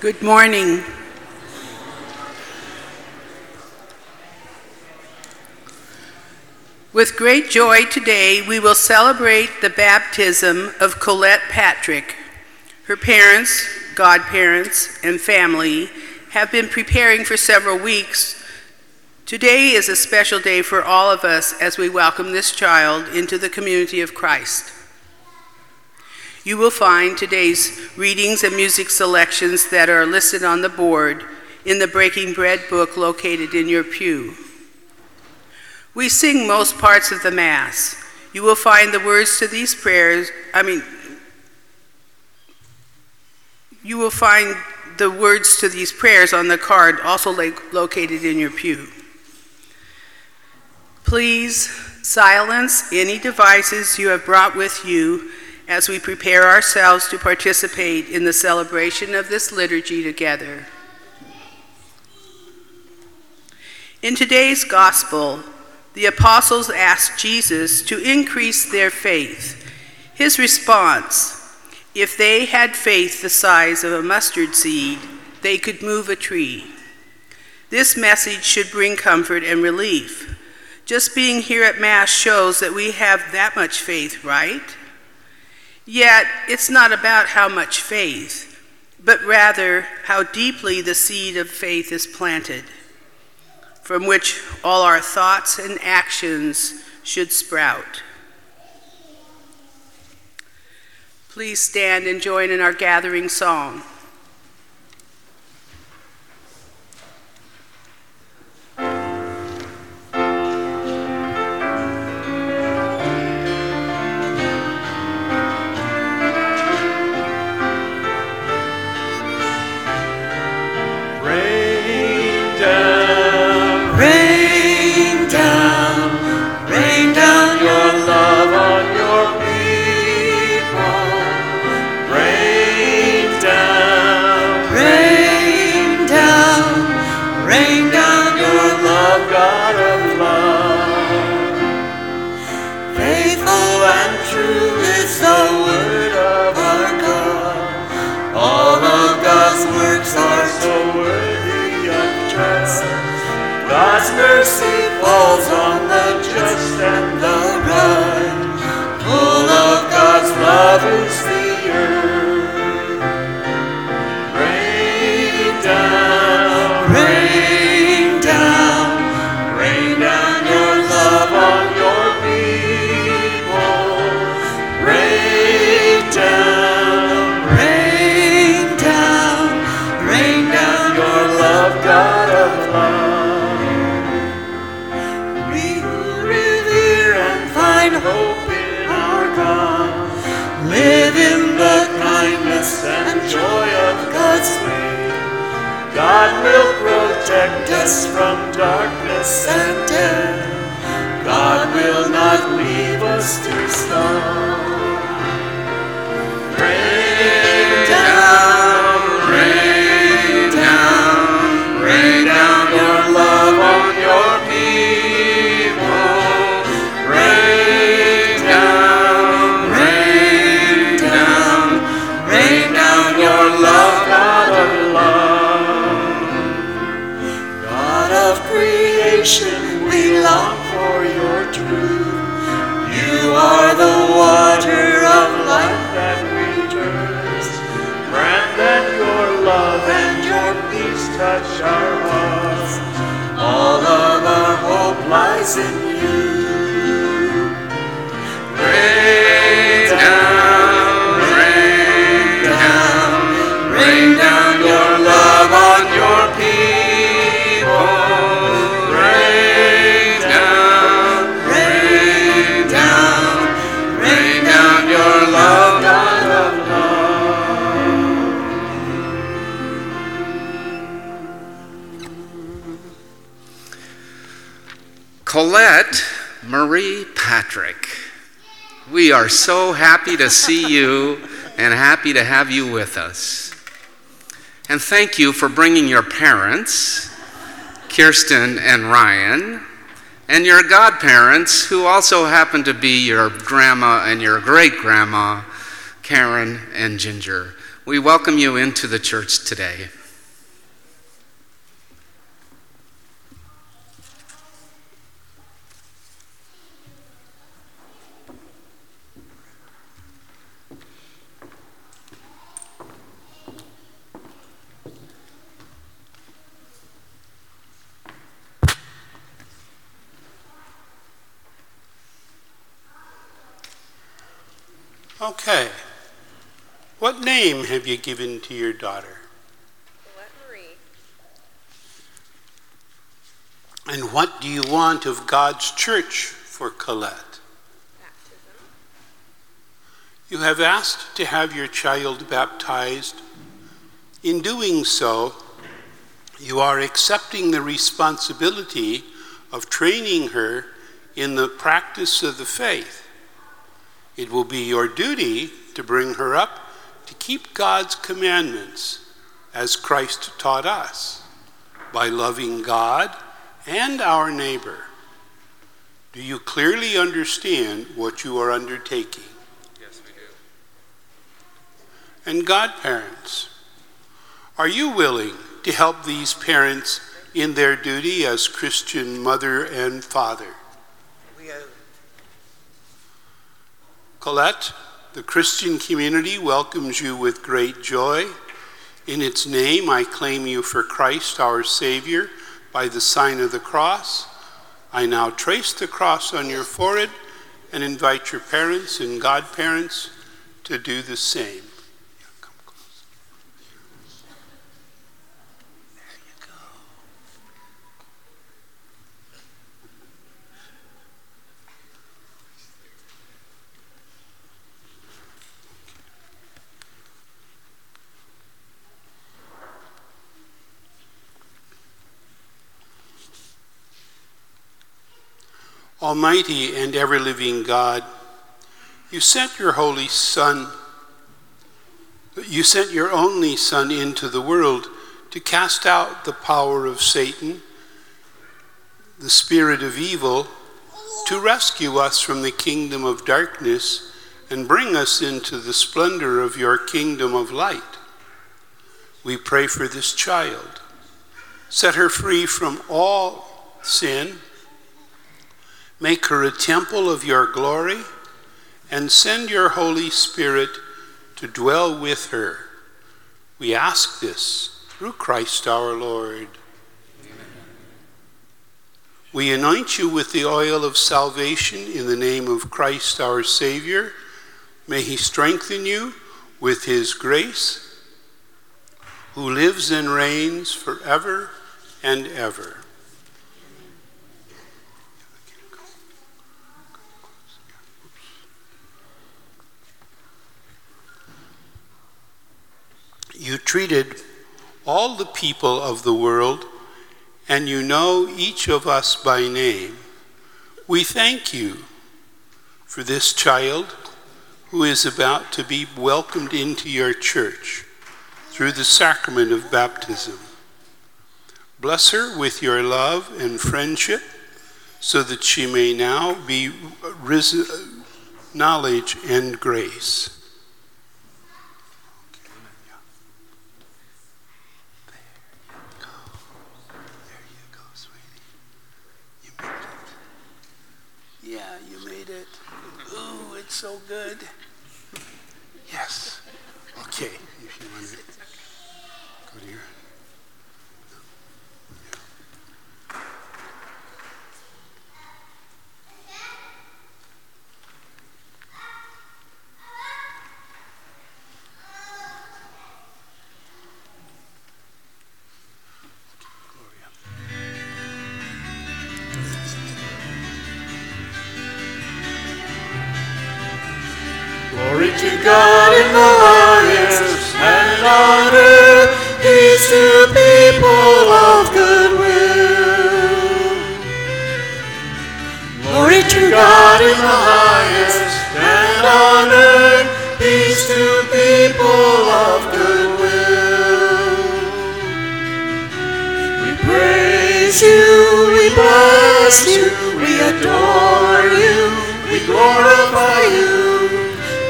Good morning. With great joy today, we will celebrate the baptism of Colette Patrick. Her parents, godparents, and family have been preparing for several weeks. Today is a special day for all of us as we welcome this child into the community of Christ. You will find today's readings and music selections that are listed on the board in the Breaking Bread book located in your pew. We sing most parts of the Mass. You will find the words to these prayers, I mean, you will find the words to these prayers on the card also located in your pew. Please silence any devices you have brought with you as we prepare ourselves to participate in the celebration of this liturgy together. In today's gospel, the apostles asked Jesus to increase their faith. His response if they had faith the size of a mustard seed, they could move a tree. This message should bring comfort and relief. Just being here at Mass shows that we have that much faith, right? Yet, it's not about how much faith, but rather how deeply the seed of faith is planted from which all our thoughts and actions should sprout. Please stand and join in our gathering song. True, it's the word of our God. All of God's works are so worthy of trust. God's mercy falls on the just and the right. All of God's love is the earth. darkness and death, God will not leave us to starve. Colette we are so happy to see you and happy to have you with us. And thank you for bringing your parents, Kirsten and Ryan, and your godparents, who also happen to be your grandma and your great grandma, Karen, and Ginger. We welcome you into the church today. Okay. What name have you given to your daughter? Colette Marie. And what do you want of God's church for Colette? Baptism. You have asked to have your child baptized. In doing so, you are accepting the responsibility of training her in the practice of the faith. It will be your duty to bring her up to keep God's commandments as Christ taught us by loving God and our neighbor. Do you clearly understand what you are undertaking? Yes, we do. And godparents, are you willing to help these parents in their duty as Christian mother and father? Colette, the Christian community welcomes you with great joy. In its name, I claim you for Christ, our Savior, by the sign of the cross. I now trace the cross on your forehead and invite your parents and godparents to do the same. Almighty and ever living God, you sent your Holy Son, you sent your only Son into the world to cast out the power of Satan, the spirit of evil, to rescue us from the kingdom of darkness and bring us into the splendor of your kingdom of light. We pray for this child. Set her free from all sin Make her a temple of your glory, and send your Holy Spirit to dwell with her. We ask this through Christ our Lord. We anoint you with the oil of salvation in the name of Christ our Savior. May he strengthen you with his grace, who lives and reigns forever and ever. You treated all the people of the world, and you know each of us by name. We thank you for this child who is about to be welcomed into your church through the sacrament of baptism. Bless her with your love and friendship so that she may now be risen, knowledge and grace. So good. You, we adore you, we glorify you.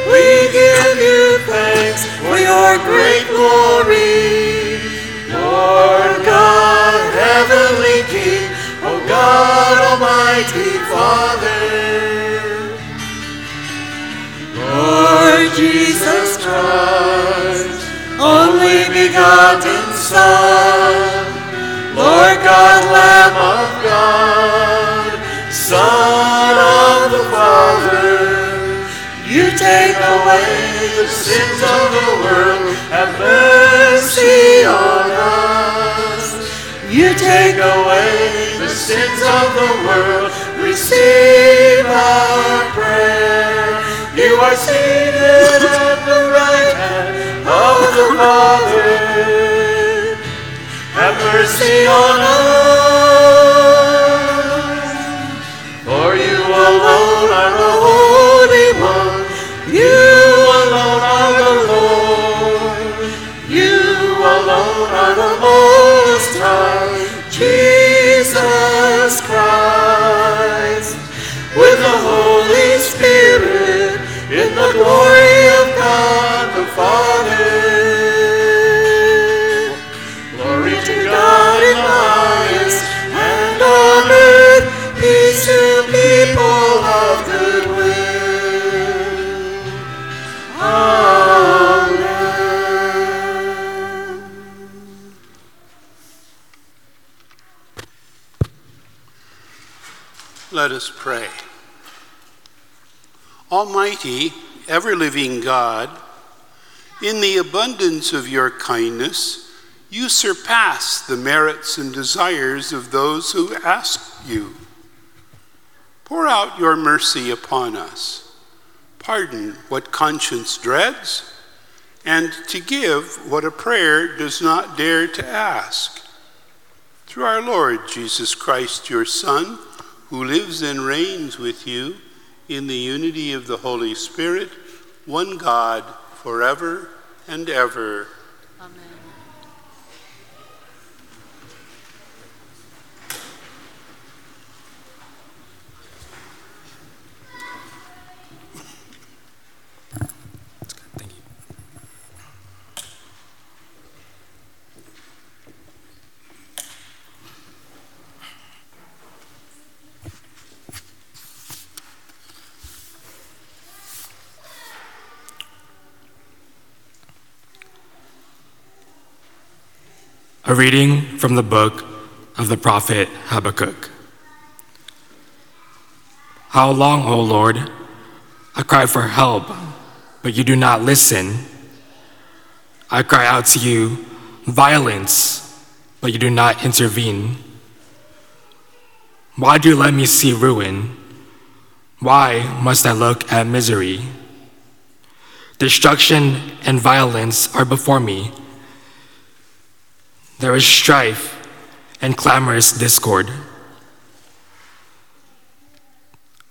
We give you thanks for your great glory. Lord God, heavenly King, O God, Almighty Father. Lord Jesus Christ, only begotten Son, Lord God, Lamb of God, Son of the Father, you take away the sins of the world, have mercy on us. You take away the sins of the world, receive our prayer. You are seated at the right hand of the Father. Have mercy on us. Us pray. Almighty, ever living God, in the abundance of your kindness, you surpass the merits and desires of those who ask you. Pour out your mercy upon us. Pardon what conscience dreads, and to give what a prayer does not dare to ask. Through our Lord Jesus Christ, your Son, who lives and reigns with you in the unity of the Holy Spirit, one God, forever and ever. Amen. A reading from the book of the prophet Habakkuk. How long, O Lord? I cry for help, but you do not listen. I cry out to you, violence, but you do not intervene. Why do you let me see ruin? Why must I look at misery? Destruction and violence are before me. There is strife and clamorous discord.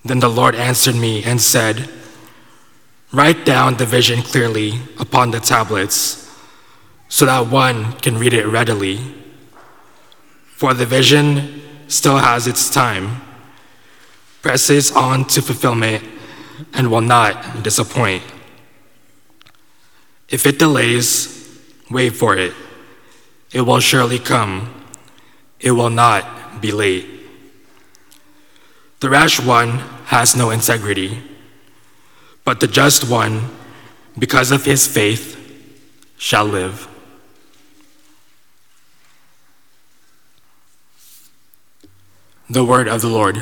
Then the Lord answered me and said, Write down the vision clearly upon the tablets, so that one can read it readily. For the vision still has its time, presses on to fulfillment, and will not disappoint. If it delays, wait for it. It will surely come. It will not be late. The rash one has no integrity, but the just one, because of his faith, shall live. The word of the Lord.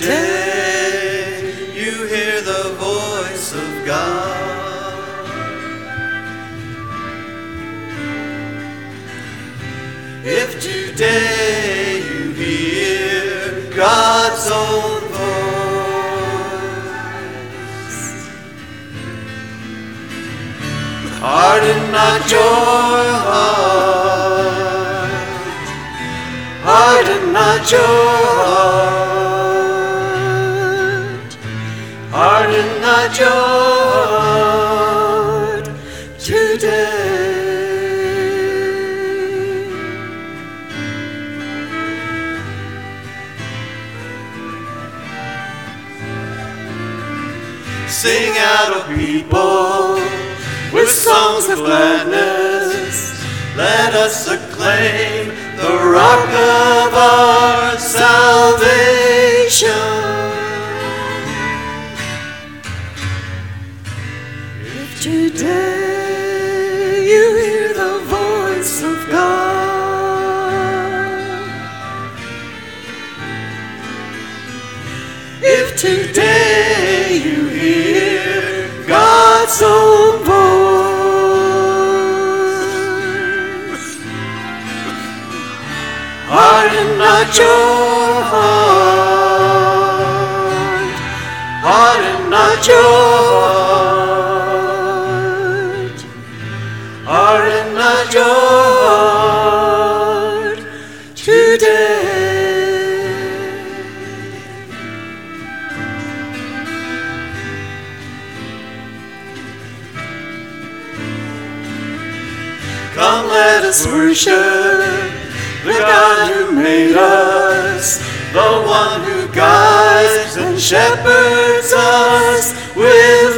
today you hear the voice of God. If today you hear God's own voice, harden not your heart, harden not your Heart today. Sing out, O people, with songs of gladness. Let us acclaim the rock of our salvation. Own voice, harden not your heart, harden not your worship the God who made us, the one who guides and shepherds us with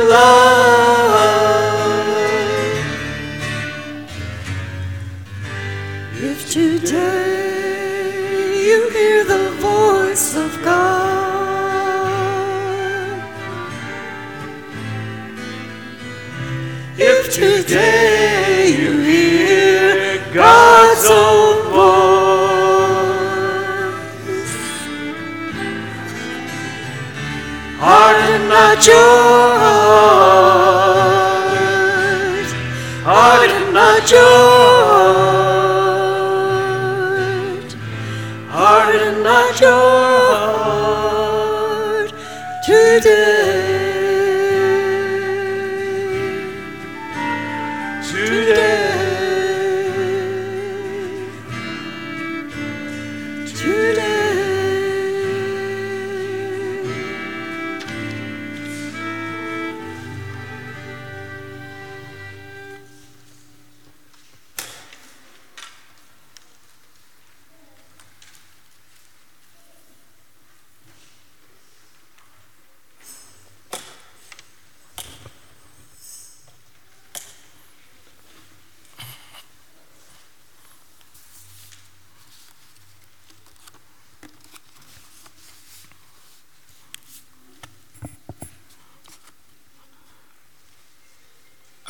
harden not your not your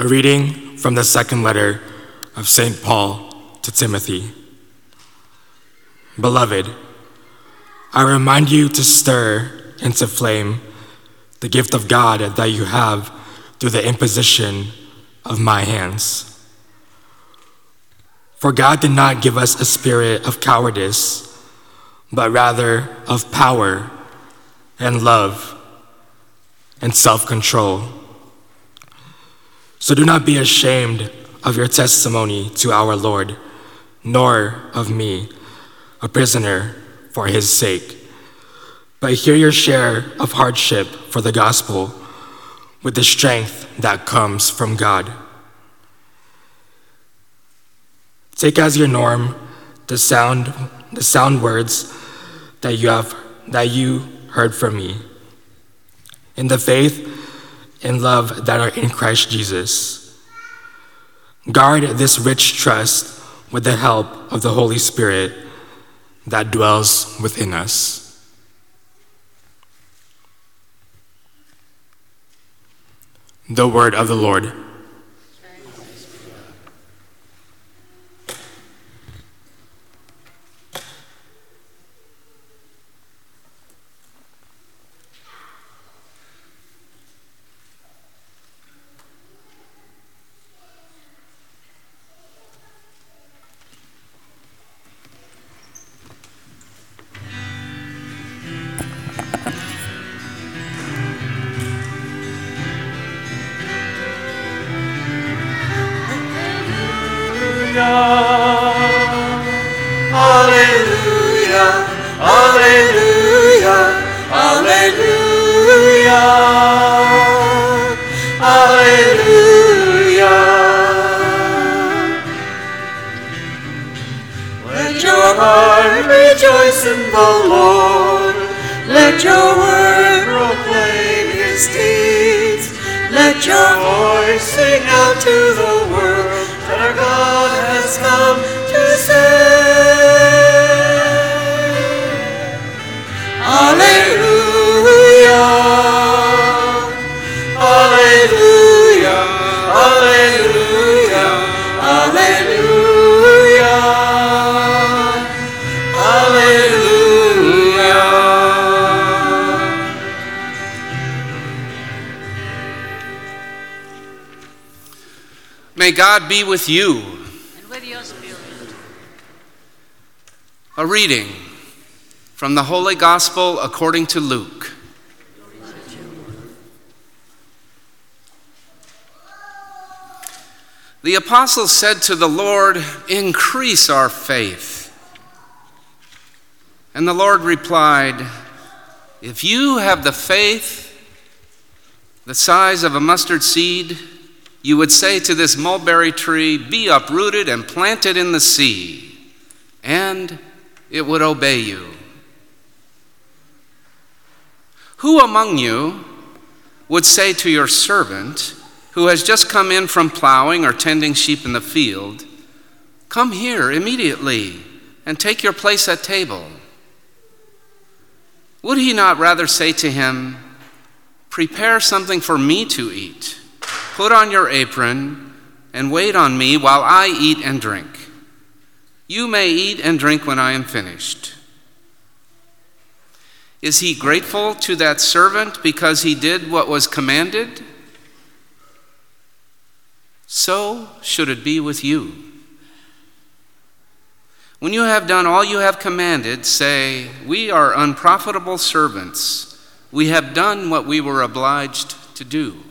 A reading from the second letter of St. Paul to Timothy. Beloved, I remind you to stir into flame the gift of God that you have through the imposition of my hands. For God did not give us a spirit of cowardice, but rather of power and love and self control. So do not be ashamed of your testimony to our Lord, nor of me, a prisoner for his sake. But hear your share of hardship for the gospel with the strength that comes from God. Take as your norm the sound, the sound words that you have that you heard from me. In the faith and love that are in Christ Jesus. Guard this rich trust with the help of the Holy Spirit that dwells within us. The word of the Lord. With you. and with your spirit. A reading from the Holy Gospel according to Luke. The apostles said to the Lord, Increase our faith. And the Lord replied, If you have the faith the size of a mustard seed, you would say to this mulberry tree, Be uprooted and planted in the sea, and it would obey you. Who among you would say to your servant, who has just come in from plowing or tending sheep in the field, Come here immediately and take your place at table? Would he not rather say to him, Prepare something for me to eat? Put on your apron and wait on me while I eat and drink. You may eat and drink when I am finished. Is he grateful to that servant because he did what was commanded? So should it be with you. When you have done all you have commanded, say, We are unprofitable servants. We have done what we were obliged to do.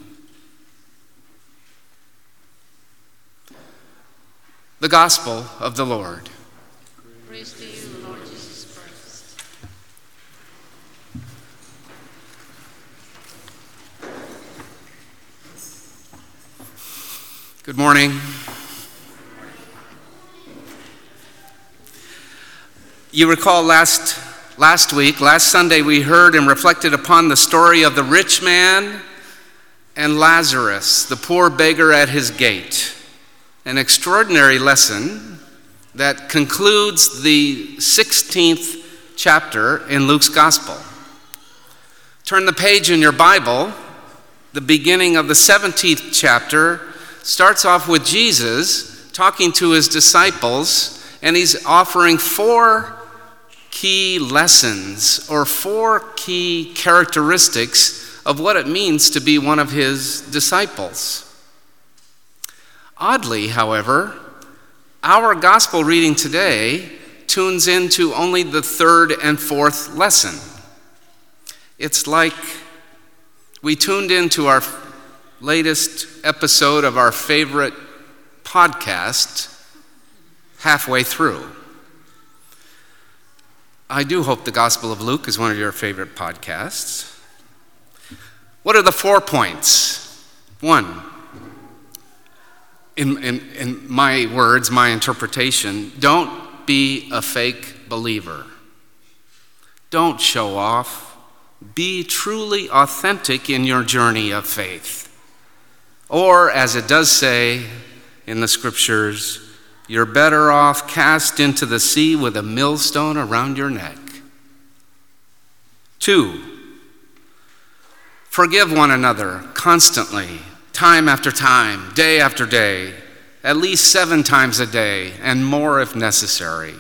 The Gospel of the Lord. Praise to you, Lord Jesus Christ. Good morning. You recall last, last week, last Sunday, we heard and reflected upon the story of the rich man and Lazarus, the poor beggar at his gate. An extraordinary lesson that concludes the 16th chapter in Luke's Gospel. Turn the page in your Bible. The beginning of the 17th chapter starts off with Jesus talking to his disciples, and he's offering four key lessons or four key characteristics of what it means to be one of his disciples. Oddly, however, our gospel reading today tunes into only the third and fourth lesson. It's like we tuned into our latest episode of our favorite podcast halfway through. I do hope the Gospel of Luke is one of your favorite podcasts. What are the four points? One, in, in, in my words, my interpretation, don't be a fake believer. Don't show off. Be truly authentic in your journey of faith. Or, as it does say in the scriptures, you're better off cast into the sea with a millstone around your neck. Two, forgive one another constantly, time after time, day after day, at least seven times a day, and more if necessary.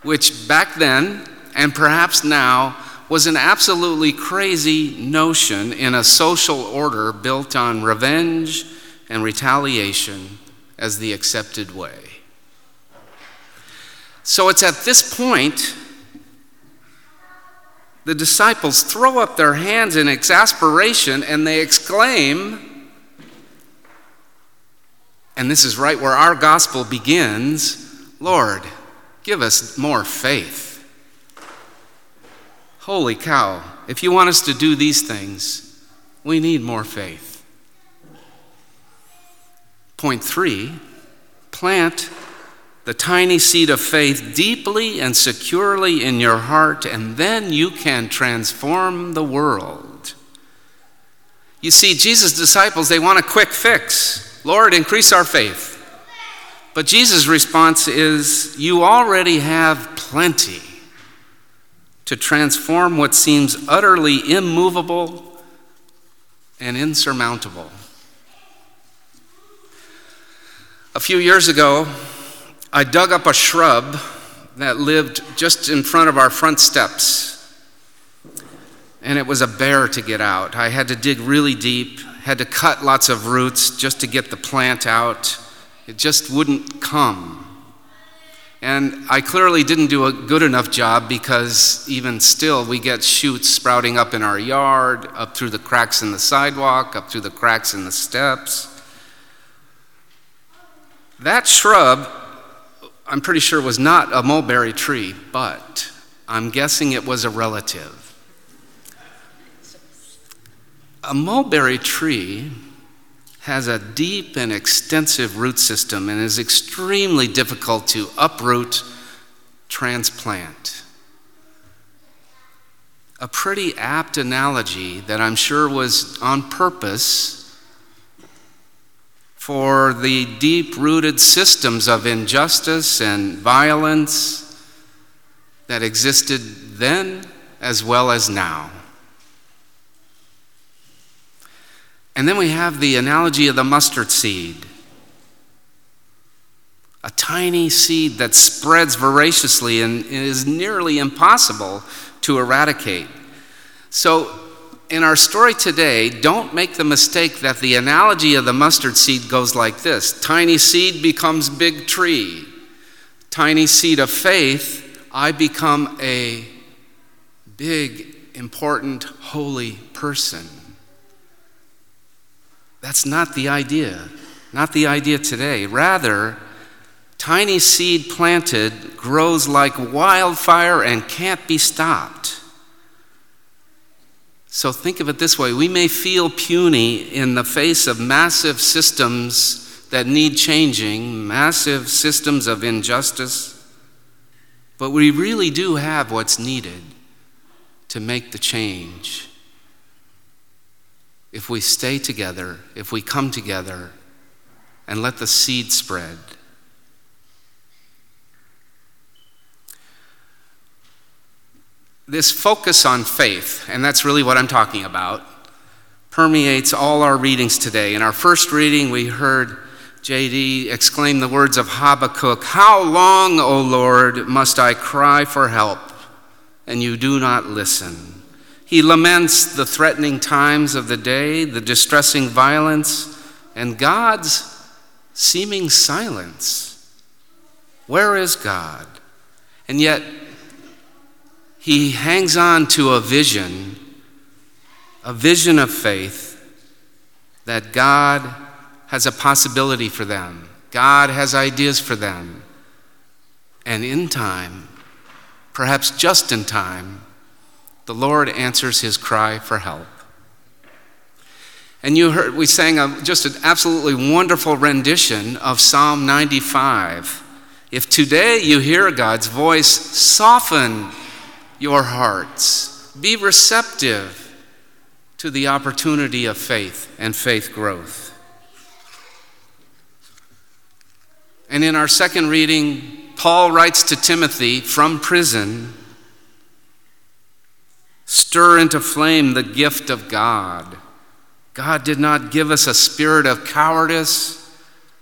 Which back then, and perhaps now, was an absolutely crazy notion in a social order built on revenge and retaliation as the accepted way. So it's at this point the disciples throw up their hands in exasperation and they exclaim, and this is right where our gospel begins Lord, give us more faith. Holy cow, if you want us to do these things, we need more faith. Point three plant the tiny seed of faith deeply and securely in your heart, and then you can transform the world. You see, Jesus' disciples, they want a quick fix. Lord, increase our faith. But Jesus' response is, You already have plenty to transform what seems utterly immovable and insurmountable. A few years ago, I dug up a shrub that lived just in front of our front steps. And it was a bear to get out. I had to dig really deep, had to cut lots of roots just to get the plant out. It just wouldn't come. And I clearly didn't do a good enough job because even still, we get shoots sprouting up in our yard, up through the cracks in the sidewalk, up through the cracks in the steps. That shrub I'm pretty sure was not a mulberry tree, but I'm guessing it was a relative. A mulberry tree has a deep and extensive root system and is extremely difficult to uproot, transplant. A pretty apt analogy that I'm sure was on purpose for the deep rooted systems of injustice and violence that existed then as well as now. And then we have the analogy of the mustard seed a tiny seed that spreads voraciously and is nearly impossible to eradicate. So, in our story today, don't make the mistake that the analogy of the mustard seed goes like this tiny seed becomes big tree. Tiny seed of faith, I become a big, important, holy person. That's not the idea. Not the idea today. Rather, tiny seed planted grows like wildfire and can't be stopped. So think of it this way we may feel puny in the face of massive systems that need changing, massive systems of injustice, but we really do have what's needed to make the change. If we stay together, if we come together and let the seed spread. this focus on faith, and that's really what I'm talking about, permeates all our readings today. In our first reading, we heard JD exclaim the words of Habakkuk How long, O Lord, must I cry for help, and you do not listen? He laments the threatening times of the day, the distressing violence, and God's seeming silence. Where is God? And yet, he hangs on to a vision, a vision of faith that God has a possibility for them, God has ideas for them. And in time, perhaps just in time, the Lord answers his cry for help. And you heard, we sang a, just an absolutely wonderful rendition of Psalm 95. If today you hear God's voice, soften your hearts. Be receptive to the opportunity of faith and faith growth. And in our second reading, Paul writes to Timothy from prison Stir into flame the gift of God. God did not give us a spirit of cowardice,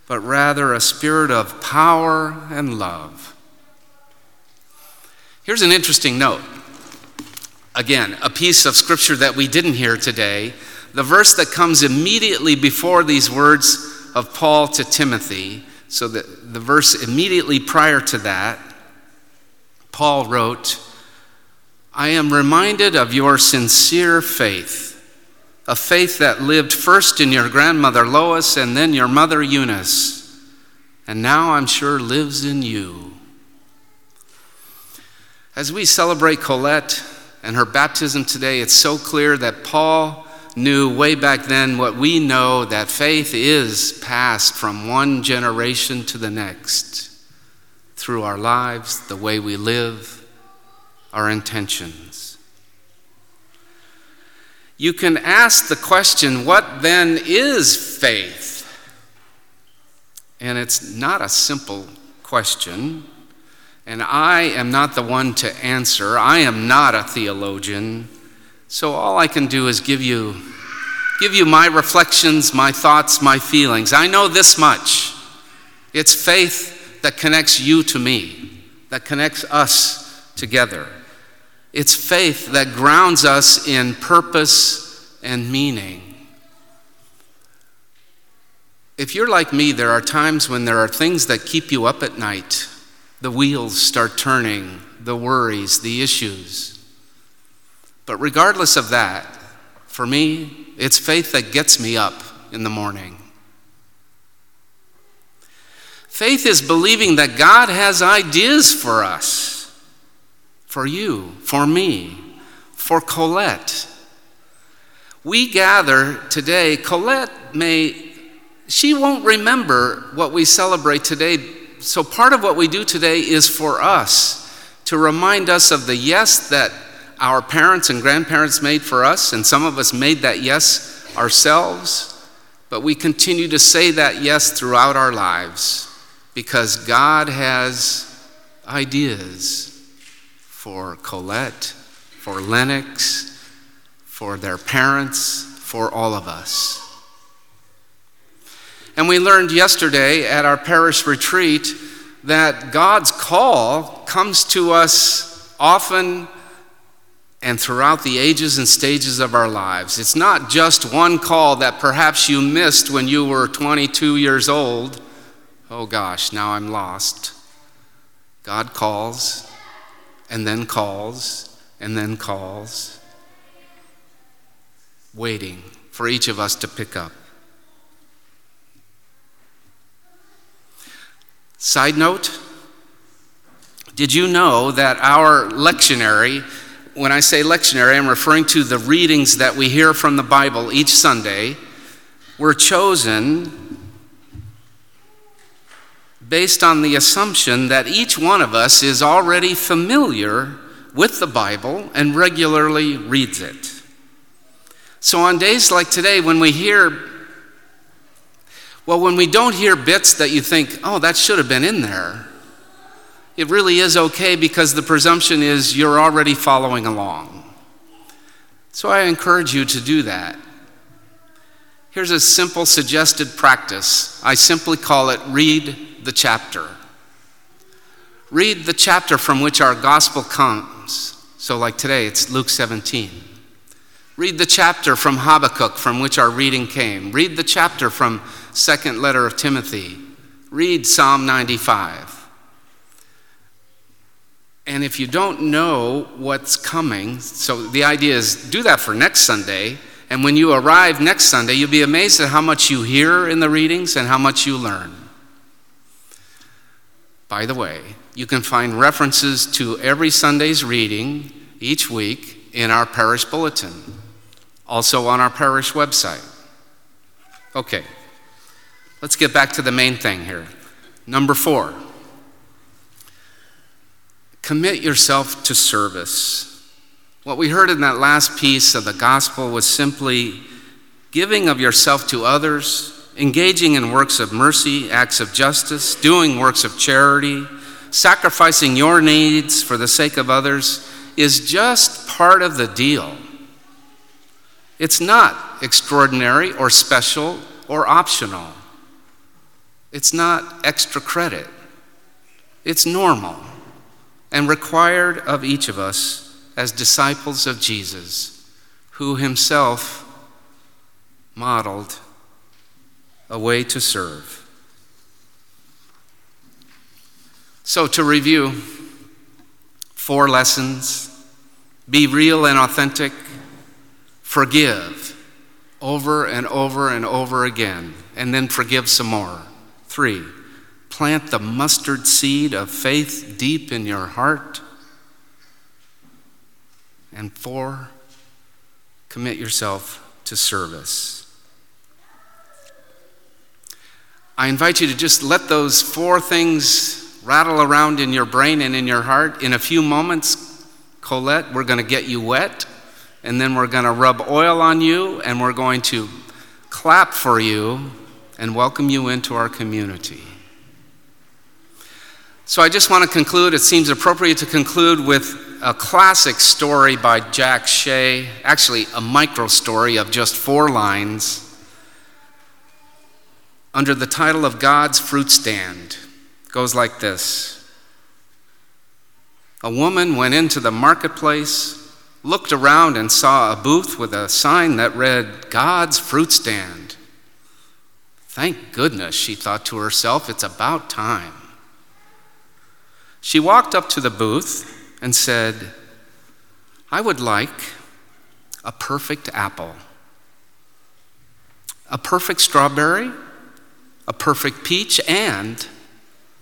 but rather a spirit of power and love. Here's an interesting note. Again, a piece of scripture that we didn't hear today. The verse that comes immediately before these words of Paul to Timothy, so that the verse immediately prior to that, Paul wrote, I am reminded of your sincere faith, a faith that lived first in your grandmother Lois and then your mother Eunice and now I'm sure lives in you. As we celebrate Colette and her baptism today, it's so clear that Paul knew way back then what we know that faith is passed from one generation to the next through our lives, the way we live, our intentions. You can ask the question, what then is faith? And it's not a simple question. And I am not the one to answer. I am not a theologian. So all I can do is give you give you my reflections, my thoughts, my feelings. I know this much. It's faith that connects you to me, that connects us together. It's faith that grounds us in purpose and meaning. If you're like me, there are times when there are things that keep you up at night. The wheels start turning, the worries, the issues. But regardless of that, for me, it's faith that gets me up in the morning. Faith is believing that God has ideas for us, for you, for me, for Colette. We gather today, Colette may, she won't remember what we celebrate today. So part of what we do today is for us to remind us of the yes that our parents and grandparents made for us, and some of us made that yes ourselves, but we continue to say that yes throughout our lives because God has ideas for Colette, for Lennox, for their parents, for all of us. And we learned yesterday at our parish retreat that God's call comes to us often and throughout the ages and stages of our lives. It's not just one call that perhaps you missed when you were 22 years old. Oh gosh, now I'm lost. God calls, and then calls, and then calls, waiting for each of us to pick up. Side note Did you know that our lectionary when I say lectionary, I'm referring to the readings that we hear from the Bible each Sunday, were chosen based on the assumption that each one of us is already familiar with the Bible and regularly reads it. So on days like today, when we hear, well, when we don't hear bits that you think, oh, that should have been in there, it really is okay because the presumption is you're already following along. So I encourage you to do that. Here's a simple suggested practice. I simply call it read the chapter. Read the chapter from which our gospel comes. So, like today, it's Luke 17. Read the chapter from Habakkuk from which our reading came. Read the chapter from second letter of Timothy. Read Psalm 95. And if you don't know what's coming, so the idea is do that for next Sunday. And when you arrive next Sunday, you'll be amazed at how much you hear in the readings and how much you learn. By the way, you can find references to every Sunday's reading each week in our parish bulletin, also on our parish website. Okay, let's get back to the main thing here. Number four. Commit yourself to service. What we heard in that last piece of the gospel was simply giving of yourself to others, engaging in works of mercy, acts of justice, doing works of charity, sacrificing your needs for the sake of others is just part of the deal. It's not extraordinary or special or optional. It's not extra credit. It's normal and required of each of us as disciples of Jesus, who himself modeled a way to serve. So, to review, four lessons be real and authentic, forgive over and over and over again, and then forgive some more. Three, plant the mustard seed of faith deep in your heart. And four, commit yourself to service. I invite you to just let those four things rattle around in your brain and in your heart. In a few moments, Colette, we're going to get you wet, and then we're going to rub oil on you, and we're going to clap for you and welcome you into our community. So I just want to conclude, it seems appropriate to conclude with a classic story by Jack Shea, actually, a micro story of just four lines under the title of God's Fruit Stand. Goes like this A woman went into the marketplace, looked around, and saw a booth with a sign that read, God's Fruit Stand. Thank goodness, she thought to herself, it's about time. She walked up to the booth and said, I would like a perfect apple, a perfect strawberry, a perfect peach, and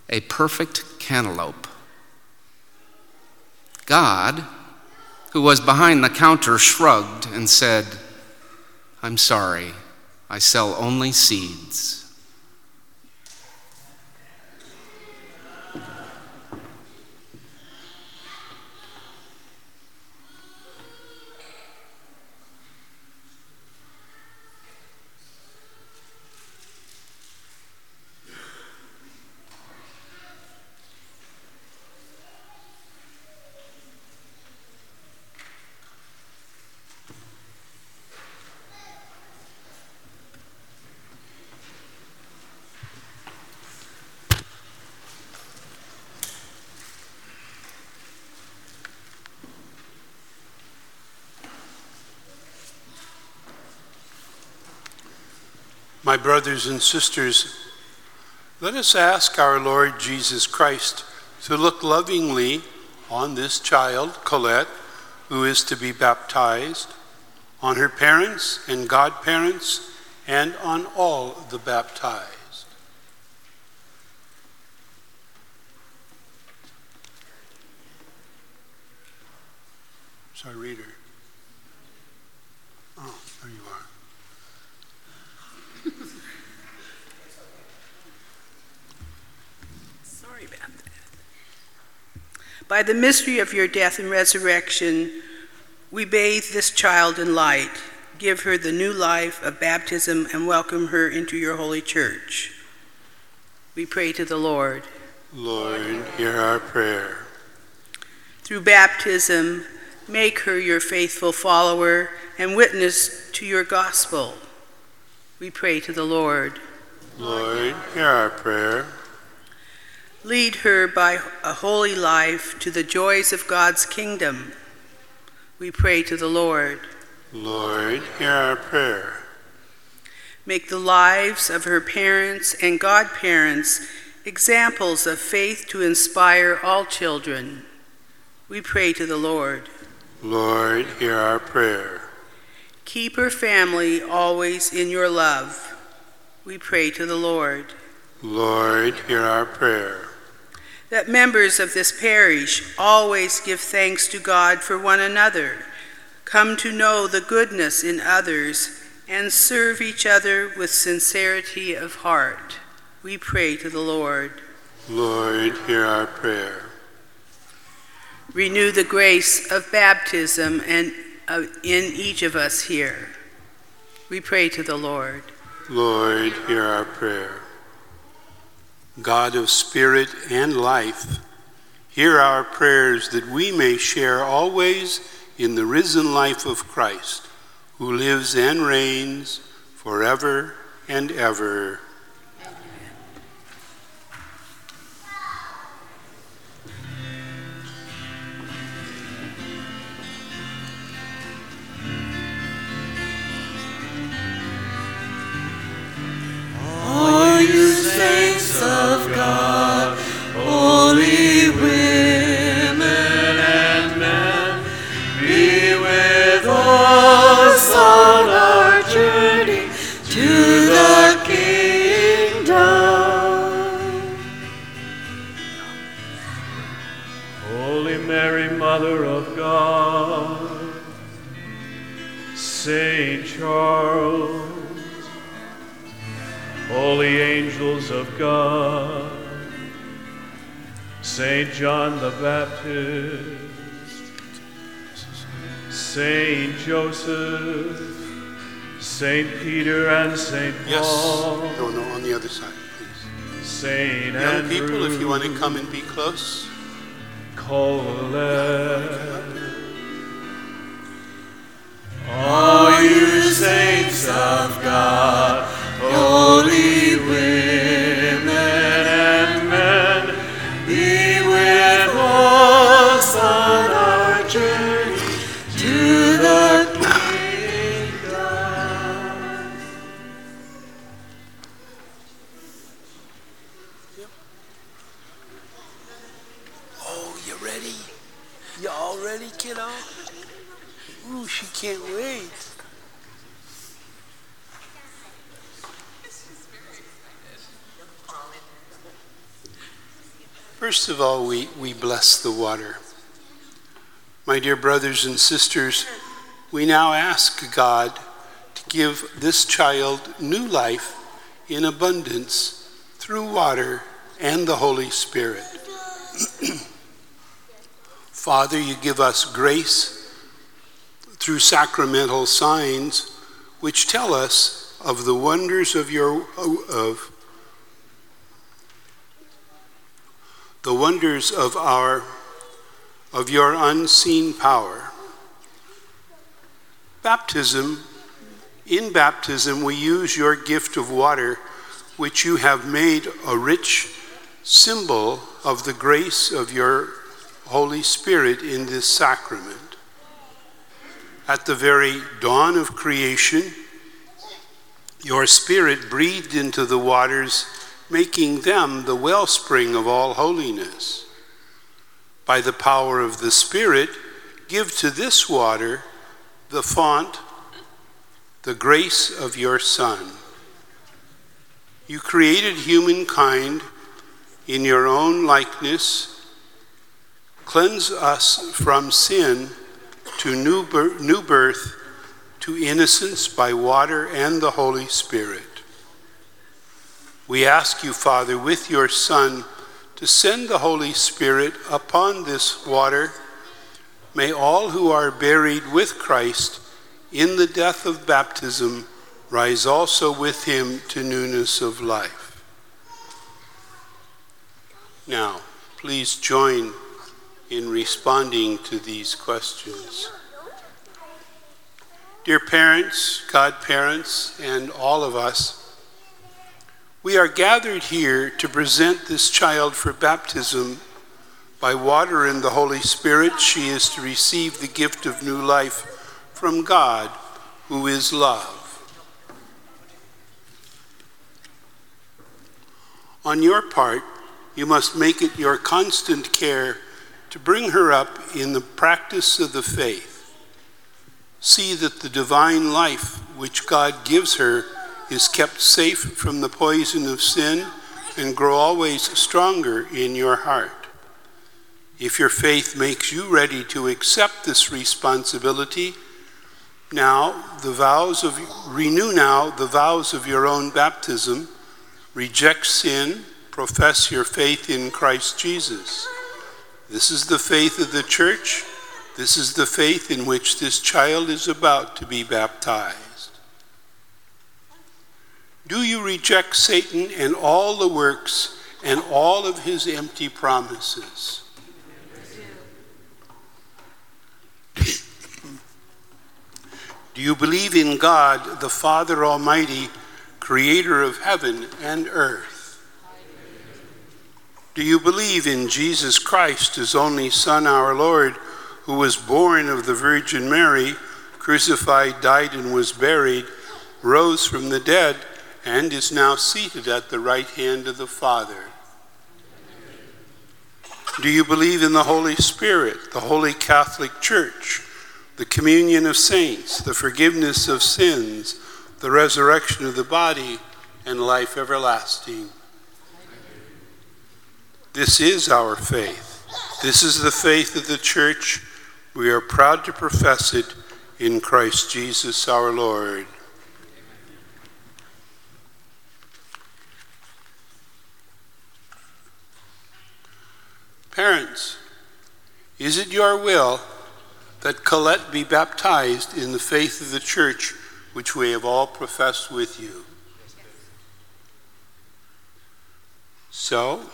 a perfect cantaloupe. God, who was behind the counter, shrugged and said, I'm sorry, I sell only seeds. Brothers and sisters, let us ask our Lord Jesus Christ to look lovingly on this child, Colette, who is to be baptized, on her parents and godparents, and on all the baptized. Sorry, reader. Oh, there you are. Sorry about that. By the mystery of your death and resurrection, we bathe this child in light, give her the new life of baptism, and welcome her into your holy church. We pray to the Lord. Lord, hear our prayer. Through baptism, make her your faithful follower and witness to your gospel. We pray to the Lord. Lord, hear our prayer. Lead her by a holy life to the joys of God's kingdom. We pray to the Lord. Lord, hear our prayer. Make the lives of her parents and godparents examples of faith to inspire all children. We pray to the Lord. Lord, hear our prayer. Keep her family always in your love. We pray to the Lord. Lord, hear our prayer. That members of this parish always give thanks to God for one another, come to know the goodness in others, and serve each other with sincerity of heart. We pray to the Lord. Lord, hear our prayer. Renew the grace of baptism and uh, in each of us here. We pray to the Lord. Lord, hear our prayer. God of spirit and life, hear our prayers that we may share always in the risen life of Christ, who lives and reigns forever and ever. you saints of God, holy women and men, be with us on our journey to the kingdom. Holy Mary, Mother of God, Saint Charles holy angels of God, Saint John the Baptist, Saint Joseph, Saint Peter and Saint Paul. Yes. Paul, No, no, on the other side, please. Saint Young Andrew, people, if you want to come and be close. Colette. All you saints of God, holy women and men, be with us on our journey to the kingdom. Oh, you ready? You all ready, kiddo? Ooh, she can't wait. First of all, we, we bless the water. My dear brothers and sisters, we now ask God to give this child new life in abundance through water and the Holy Spirit. Father, you give us grace through sacramental signs which tell us of the wonders of your of the wonders of our of your unseen power. Baptism in baptism we use your gift of water which you have made a rich symbol of the grace of your Holy Spirit in this sacrament. At the very dawn of creation, your Spirit breathed into the waters, making them the wellspring of all holiness. By the power of the Spirit, give to this water the font, the grace of your Son. You created humankind in your own likeness. Cleanse us from sin to new birth, new birth to innocence by water and the Holy Spirit. We ask you, Father, with your Son, to send the Holy Spirit upon this water. May all who are buried with Christ in the death of baptism rise also with him to newness of life. Now, please join in responding to these questions. Dear parents, godparents, and all of us, we are gathered here to present this child for baptism. By water and the Holy Spirit, she is to receive the gift of new life from God, who is love. On your part, you must make it your constant care to bring her up in the practice of the faith. See that the divine life which God gives her is kept safe from the poison of sin and grow always stronger in your heart. If your faith makes you ready to accept this responsibility, now the vows of renew now the vows of your own baptism, reject sin, profess your faith in Christ Jesus. This is the faith of the church. This is the faith in which this child is about to be baptized. Do you reject Satan and all the works and all of his empty promises? Do you believe in God, the Father Almighty, creator of heaven and earth? Do you believe in Jesus Christ, his only Son, our Lord, who was born of the Virgin Mary, crucified, died, and was buried, rose from the dead, and is now seated at the right hand of the Father? Do you believe in the Holy Spirit, the Holy Catholic Church, the communion of saints, the forgiveness of sins, the resurrection of the body, and life everlasting? This is our faith. This is the faith of the church. We are proud to profess it in Christ Jesus our Lord. Parents, is it your will that Colette be baptized in the faith of the church which we have all professed with you? So,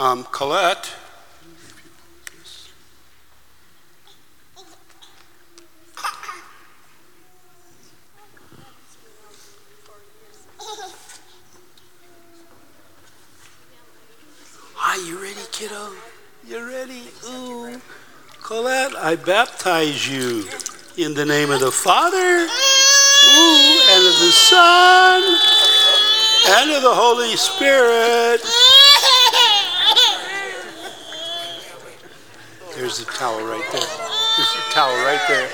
um, Colette. Are you ready, kiddo? You ready? Ooh. Colette, I baptize you in the name of the Father, ooh, and of the Son, and of the Holy Spirit. There's a towel right there. There's a towel right there.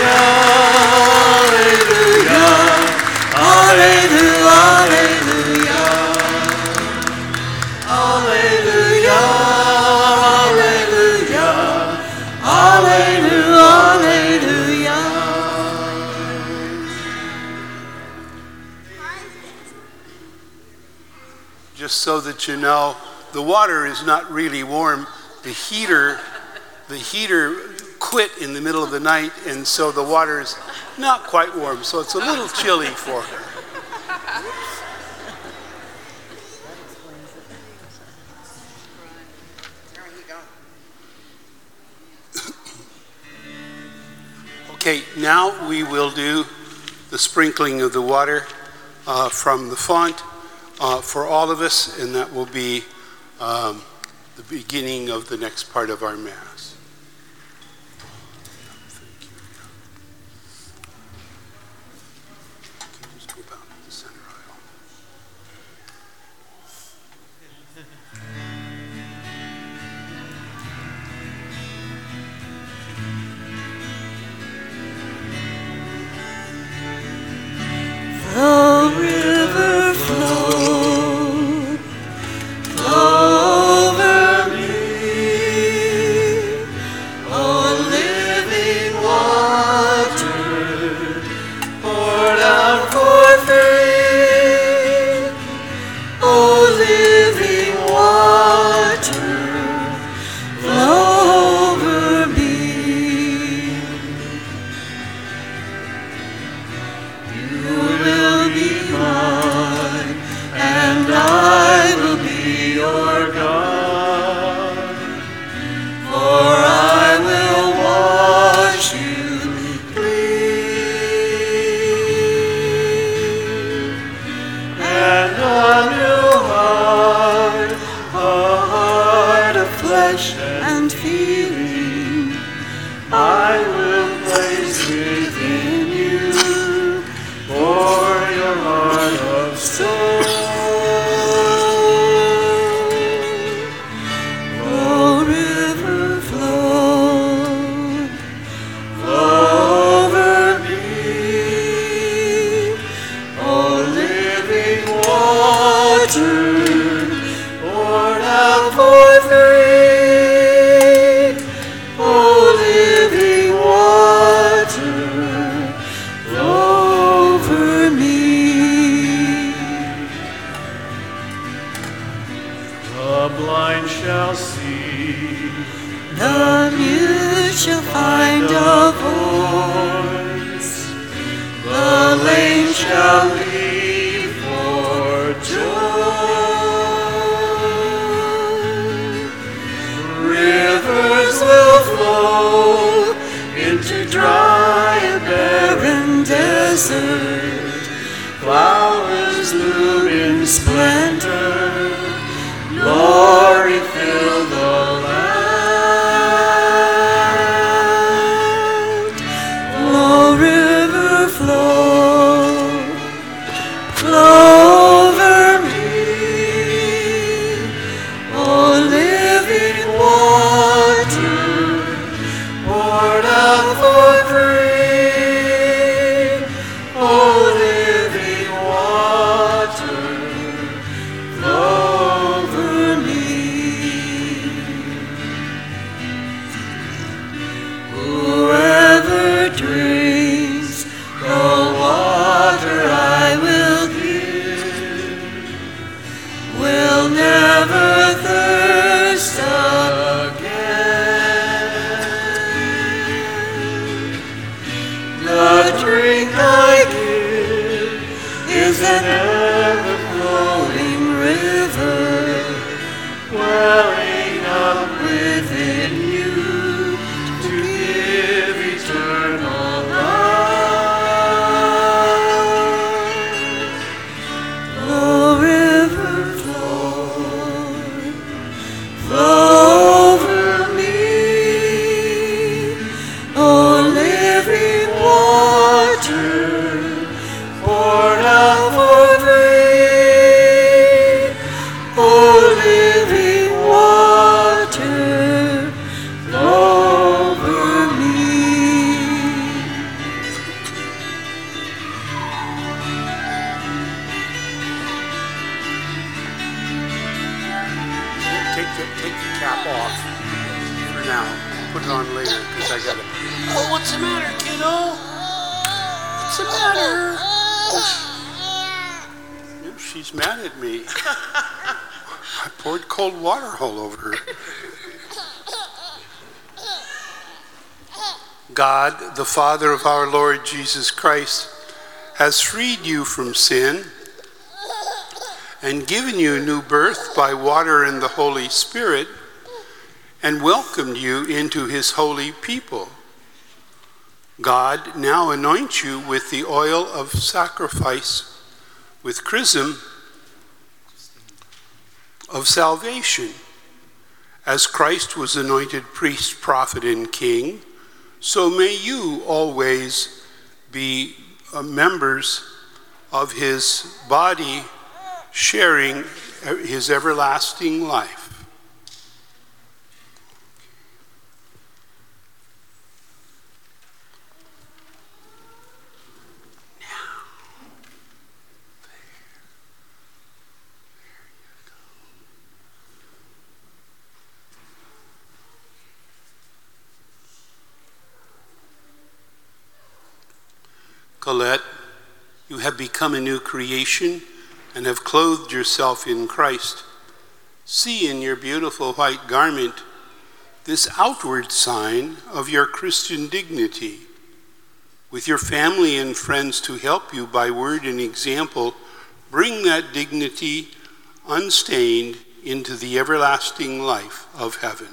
Just that you know, the water is not really warm. The heater, the heater quit in the middle of the night, and so the water is not quite warm. So it's a little chilly for her. Okay, now we will do the sprinkling of the water uh, from the font uh, for all of us, and that will be um, the beginning of the next part of our Mass. The Father of our Lord Jesus Christ, has freed you from sin and given you new birth by water and the Holy Spirit and welcomed you into his holy people. God now anoints you with the oil of sacrifice, with chrism of salvation. As Christ was anointed priest, prophet, and king, so may you always be uh, members of his body, sharing his everlasting life. Colette, you have become a new creation and have clothed yourself in Christ. See in your beautiful white garment this outward sign of your Christian dignity. With your family and friends to help you by word and example, bring that dignity unstained into the everlasting life of heaven.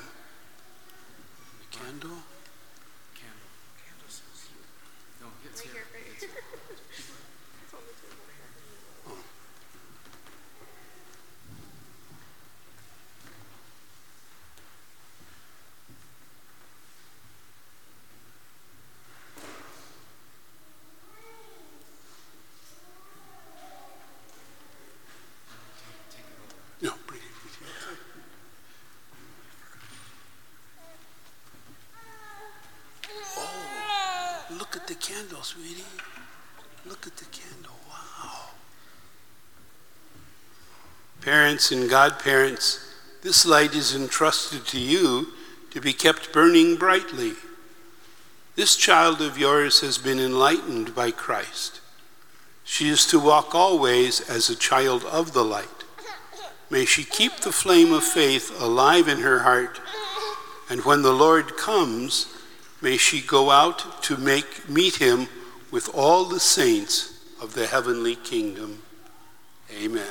Candle? No, bring it with you. Oh, look at the candle, sweetie. Look at the candle. Wow. Parents and godparents, this light is entrusted to you to be kept burning brightly. This child of yours has been enlightened by Christ. She is to walk always as a child of the light. May she keep the flame of faith alive in her heart, and when the Lord comes, may she go out to make meet him with all the saints of the heavenly kingdom. Amen.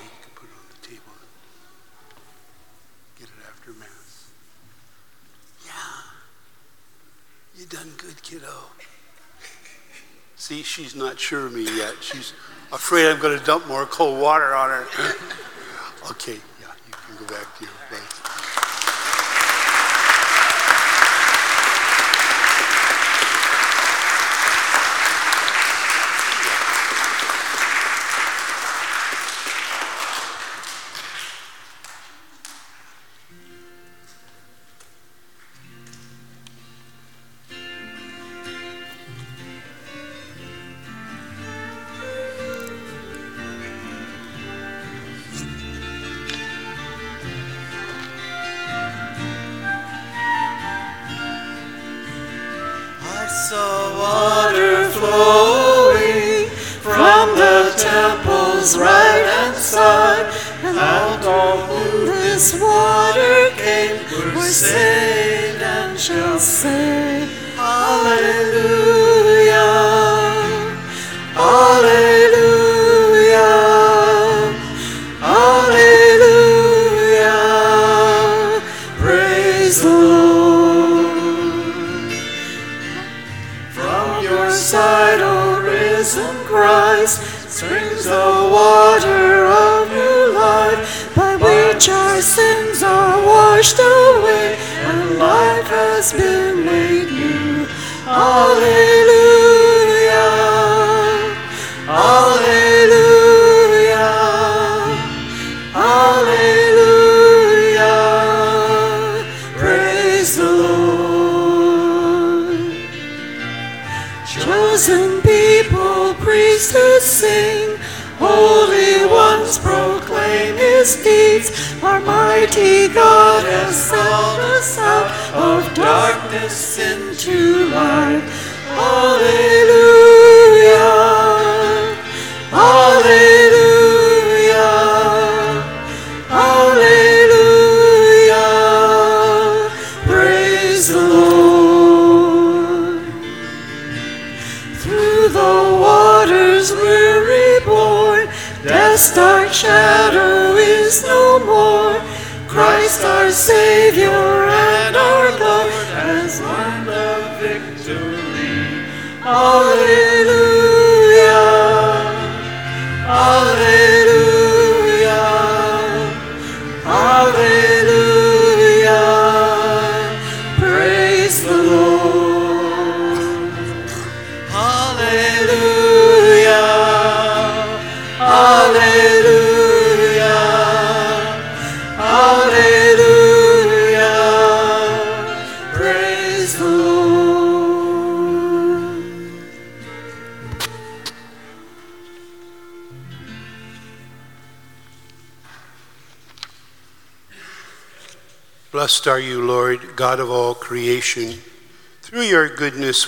Now you can put it on the table. Get it after Mass. Yeah. You done good, kiddo. See, she's not sure of me yet. She's afraid I'm going to dump more cold water on her. okay, yeah, you can go back to your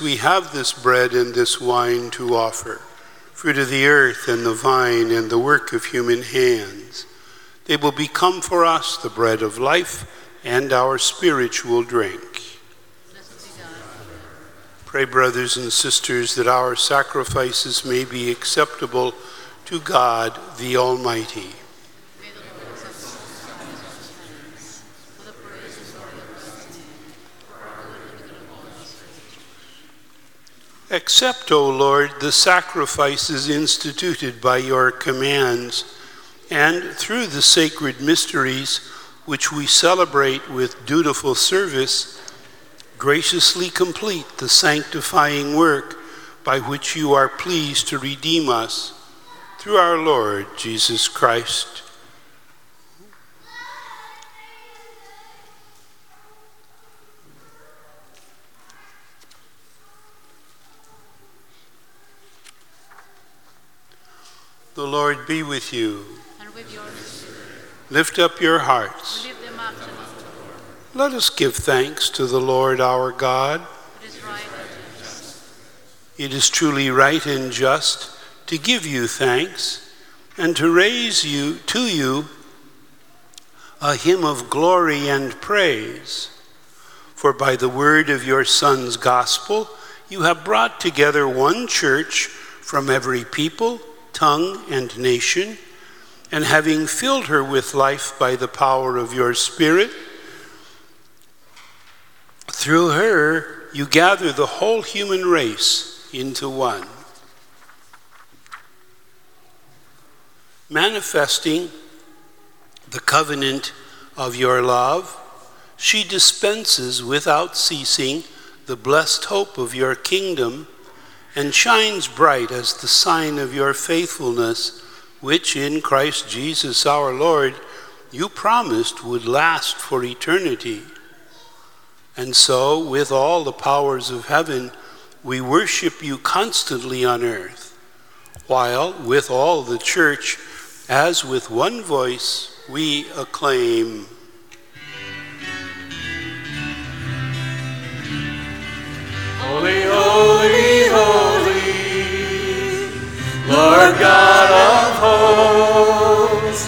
we have this bread and this wine to offer, fruit of the earth and the vine and the work of human hands. They will become for us the bread of life and our spiritual drink. Pray, brothers and sisters, that our sacrifices may be acceptable to God the Almighty. May the Lord accept the sacrifice of his hands for the praise and glory of God's name, for our good and the good of all His church. Accept, O Lord, the sacrifices instituted by your commands, and through the sacred mysteries which we celebrate with dutiful service, graciously complete the sanctifying work by which you are pleased to redeem us through our Lord Jesus Christ. Lord be with you. And with your spirit, Lift up your hearts. up to the Lord. Let us give thanks to the Lord our God. It is right and just. It is truly right and just to give you thanks and to raise you to you a hymn of glory and praise. For by the word of your Son's gospel, you have brought together one church from every people, tongue, and nation, and having filled her with life by the power of your Spirit, through her you gather the whole human race into one. Manifesting the covenant of your love, she dispenses without ceasing the blessed hope of your kingdom and shines bright as the sign of your faithfulness, which in Christ Jesus our Lord you promised would last for eternity. And so, with all the powers of heaven, we worship you constantly on earth, while with all the church, as with one voice, we acclaim. Holy, holy, holy, Lord God of hosts,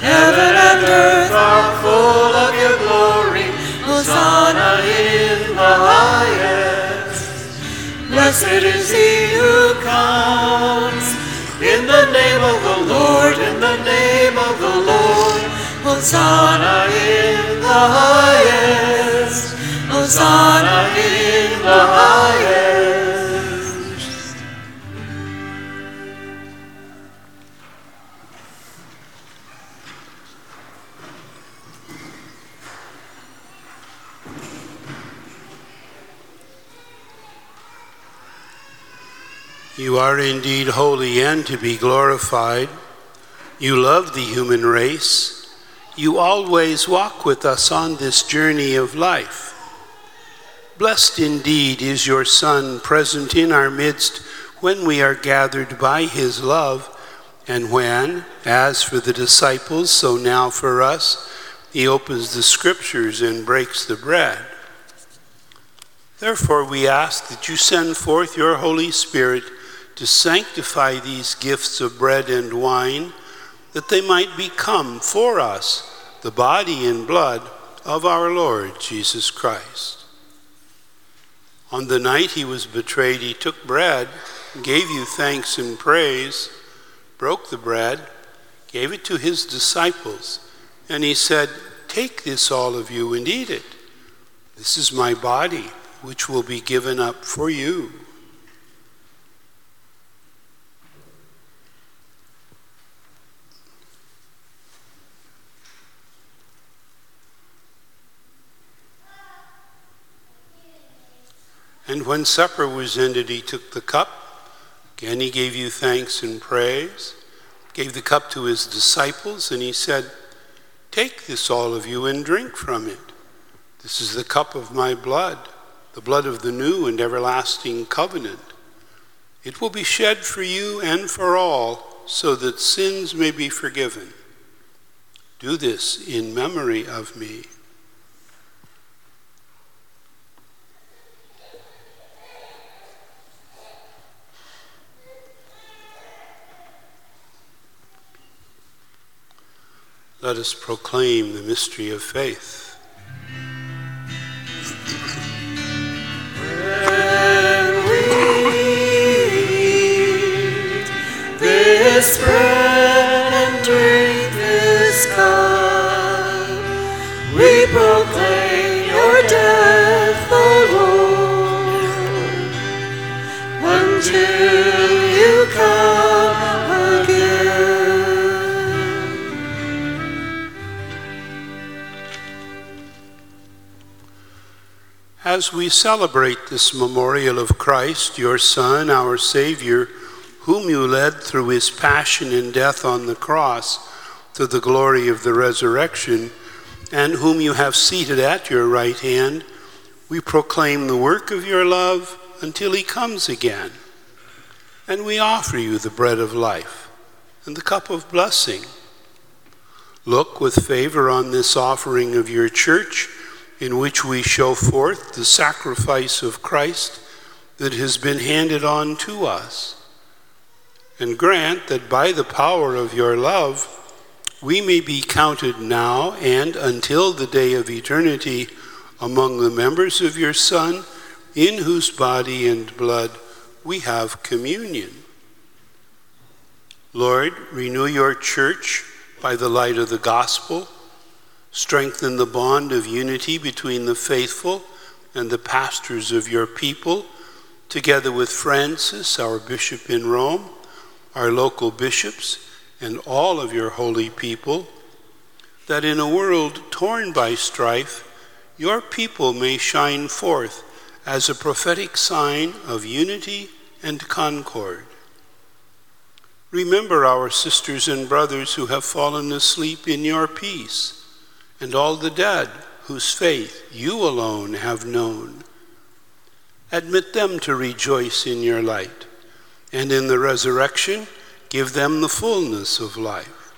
heaven and earth are full of your glory. Hosanna in the highest. Blessed is he who comes in the name of the Lord, in the name of the Lord. Hosanna in the highest. Hosanna in the highest. You are indeed holy and to be glorified. You love the human race. You always walk with us on this journey of life. Blessed indeed is your Son present in our midst when we are gathered by his love, and when, as for the disciples, so now for us, he opens the scriptures and breaks the bread. Therefore, we ask that you send forth your Holy Spirit to sanctify these gifts of bread and wine, that they might become for us the body and blood of our Lord Jesus Christ. On the night he was betrayed, he took bread, gave you thanks and praise, broke the bread, gave it to his disciples, and he said, Take this, all of you, and eat it. This is my body, which will be given up for you. And when supper was ended, he took the cup. Again, he gave you thanks and praise, gave the cup to his disciples, and he said, Take this, all of you, and drink from it. This is the cup of my blood, the blood of the new and everlasting covenant. It will be shed for you and for all, so that sins may be forgiven. Do this in memory of me. Let us proclaim the mystery of faith. As we celebrate this memorial of Christ, your Son, our Savior, whom you led through his passion and death on the cross to the glory of the resurrection, and whom you have seated at your right hand, we proclaim the work of your love until he comes again. And we offer you the bread of life and the cup of blessing. Look with favor on this offering of your church in which we show forth the sacrifice of Christ that has been handed on to us. And grant that by the power of your love, we may be counted now and until the day of eternity among the members of your Son, in whose body and blood we have communion. Lord, renew your church by the light of the gospel Strengthen the bond of unity between the faithful and the pastors of your people, together with Francis, our bishop in Rome, our local bishops, and all of your holy people, that in a world torn by strife, your people may shine forth as a prophetic sign of unity and concord. Remember our sisters and brothers who have fallen asleep in your peace and all the dead whose faith you alone have known. Admit them to rejoice in your light, and in the resurrection, give them the fullness of life.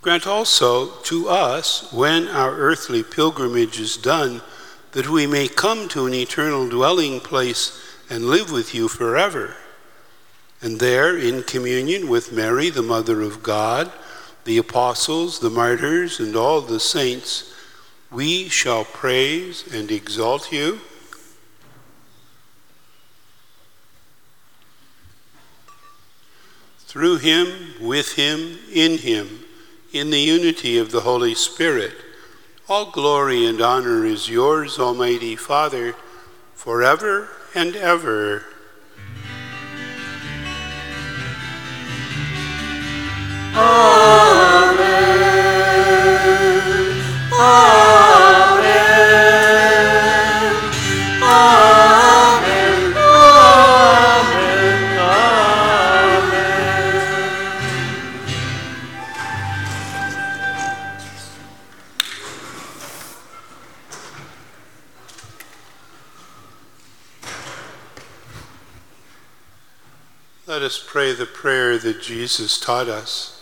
Grant also to us, when our earthly pilgrimage is done, that we may come to an eternal dwelling place and live with you forever. And there, in communion with Mary, the Mother of God, the apostles, the martyrs, and all the saints, we shall praise and exalt you. Through him, with him, in him, in the unity of the Holy Spirit, all glory and honor is yours, Almighty Father, forever and ever. Let us pray the prayer that Jesus taught us.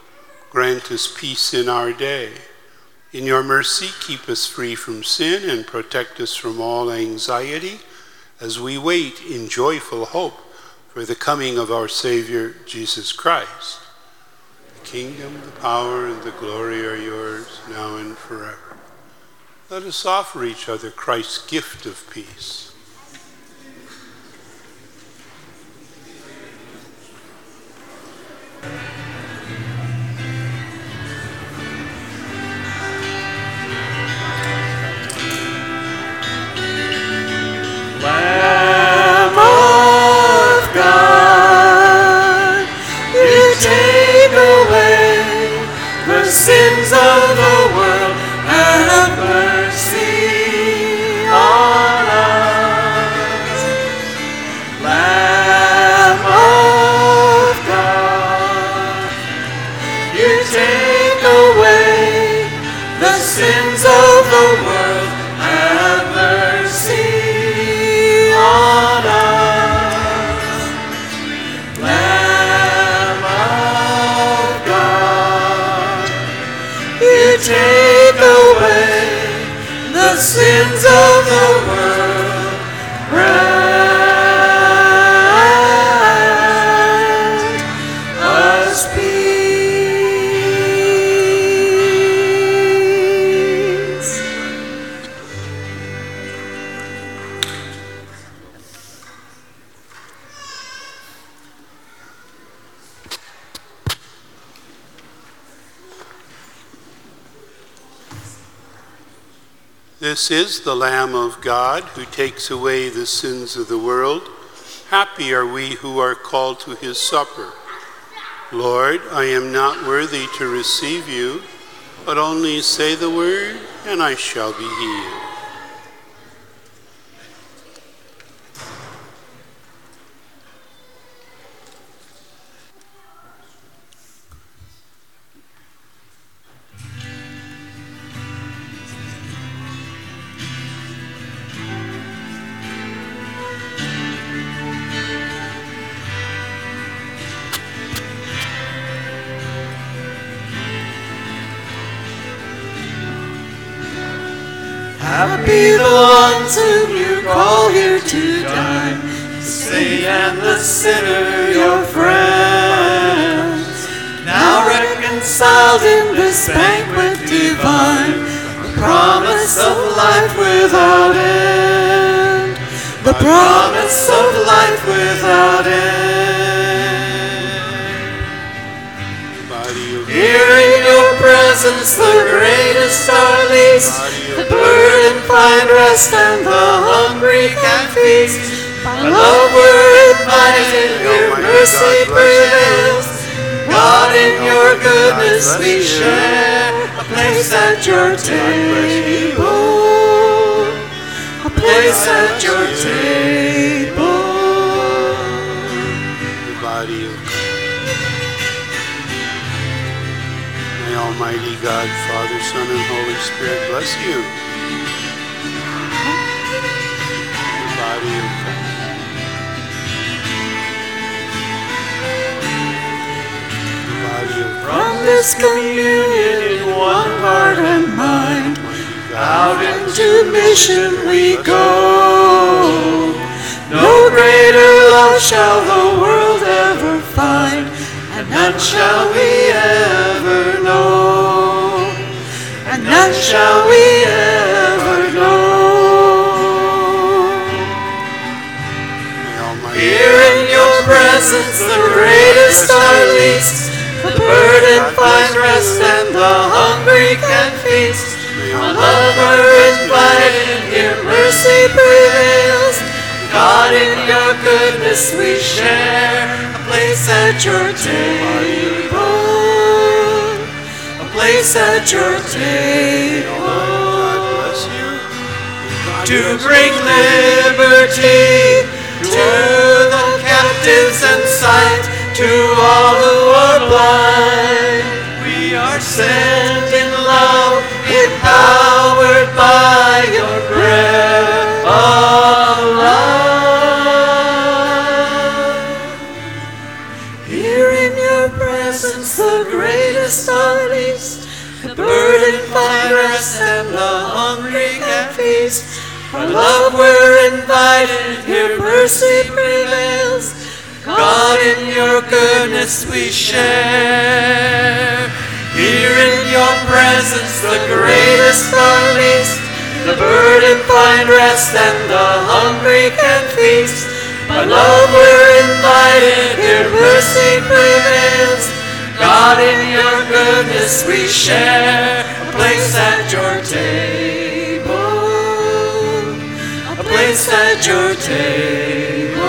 Grant us peace in our day. In your mercy, keep us free from sin and protect us from all anxiety as we wait in joyful hope for the coming of our Savior, Jesus Christ. The kingdom, the power, and the glory are yours now and forever. Let us offer each other Christ's gift of peace. Lamb This is the Lamb of God who takes away the sins of the world. Happy are we who are called to his supper. Lord, I am not worthy to receive you, but only say the word, and I shall be healed. God, Father, Son, and Holy Spirit bless you. The body of The body of From this communion in one heart and mind, out into mission we go. No greater love shall the world ever find, and none shall we ever know. Shall we ever know. Here in your presence, the greatest are least. The burden find rest, and the hungry can feast. On love are invited, here mercy prevails. God, in your goodness we share a place at your table. Place at your table to bring liberty to the captives and sight to all who are blind. We are sent in love, empowered by your breath invited, here mercy prevails. God, in your goodness we share. Here in your presence, the greatest are least. The burden find rest and the hungry can feast. By love we're invited, here mercy prevails. God, in your goodness we share a place at your table. Place at your table.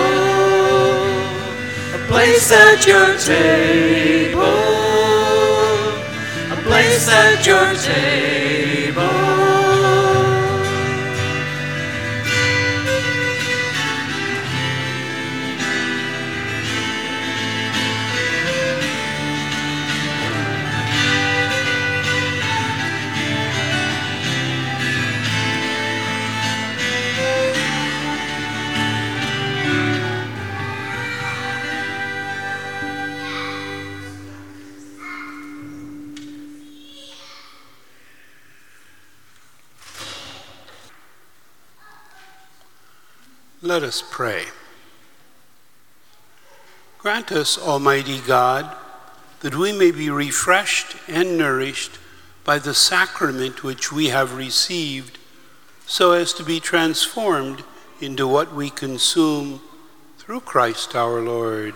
A place at your table. A place at your table. Us pray. Grant us, Almighty God, that we may be refreshed and nourished by the sacrament which we have received, so as to be transformed into what we consume through Christ our Lord.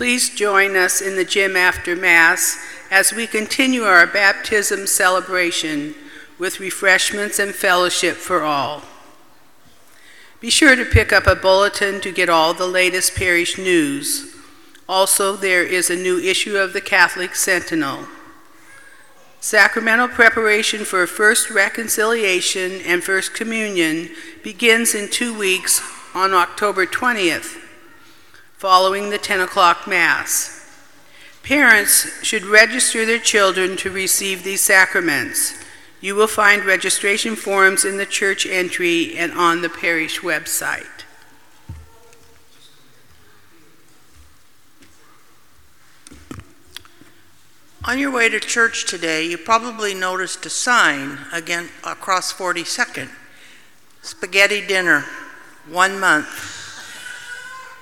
Please join us in the gym after Mass as we continue our baptism celebration with refreshments and fellowship for all. Be sure to pick up a bulletin to get all the latest parish news. Also, there is a new issue of the Catholic Sentinel. Sacramental preparation for First Reconciliation and First Communion begins in two weeks on October 20th following the 10 o'clock Mass. Parents should register their children to receive these sacraments. You will find registration forms in the church entry and on the parish website. On your way to church today, you probably noticed a sign again across 42nd. Spaghetti dinner, one month.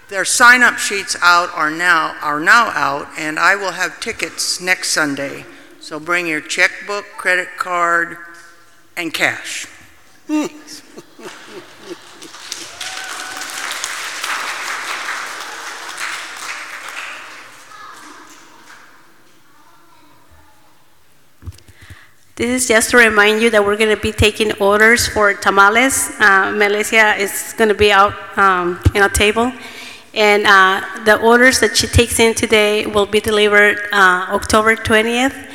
Their sign-up sheets out are now are now out, and I will have tickets next Sunday. So bring your checkbook, credit card, and cash. This is just to remind you that we're going to be taking orders for tamales. Uh, Melissa is going to be out um, in a table. And uh, the orders that she takes in today will be delivered uh, October 20th.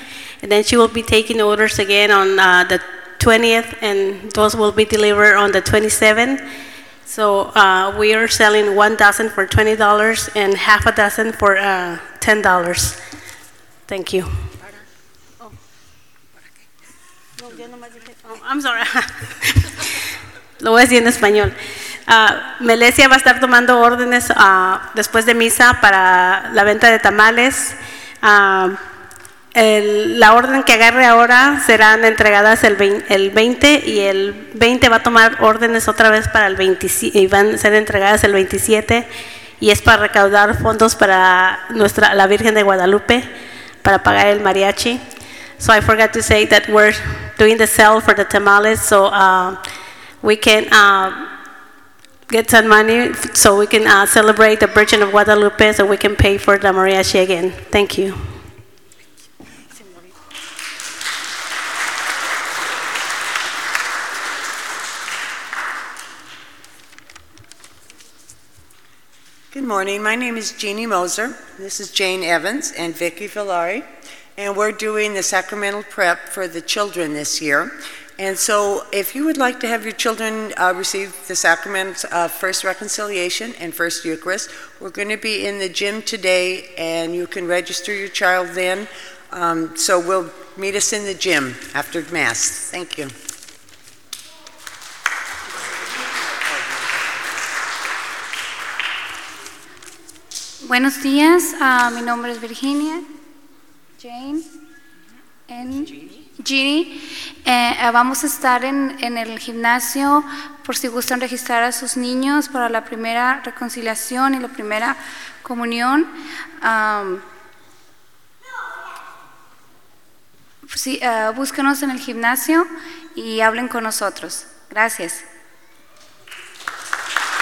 And then she will be taking orders again on uh, the 20th, and those will be delivered on the 27th. So uh, we are selling one dozen for $20 and half a dozen for uh, $10. Thank you. Oh, I'm sorry. Lo voy a decir en español. Ah, Melesia va a estar tomando órdenes ah, después de misa para la venta de tamales. Ah, la orden que agarre ahora serán entregadas el, vein- el 20 y el 20 va a tomar órdenes otra vez para el 27 y van a ser entregadas el 27 y es para recaudar fondos para nuestra la Virgen de Guadalupe para pagar el mariachi. So I forgot to say that we're doing the sale for the tamales, so uh, we can uh, get some money so we can uh, celebrate the Virgin of Guadalupe so we can pay for the mariachi again. Thank you. Good morning. My name is Jeannie Moser. This is Jane Evans and Vicki Villari. And we're doing the sacramental prep for the children this year. And so, if you would like to have your children uh, receive the sacraments of First Reconciliation and First Eucharist, we're going to be in the gym today, and you can register your child then. Um, so, we'll meet us in the gym after Mass. Thank you. Buenos días, ah, mi nombre es Virginia, Jane, en Ginny. Eh, ah, vamos a estar en, el gimnasio por si gustan registrar a sus niños para la primera reconciliación y la primera comunión. Am, sí, ah, búsquenos en el gimnasio y hablen con nosotros. Gracias.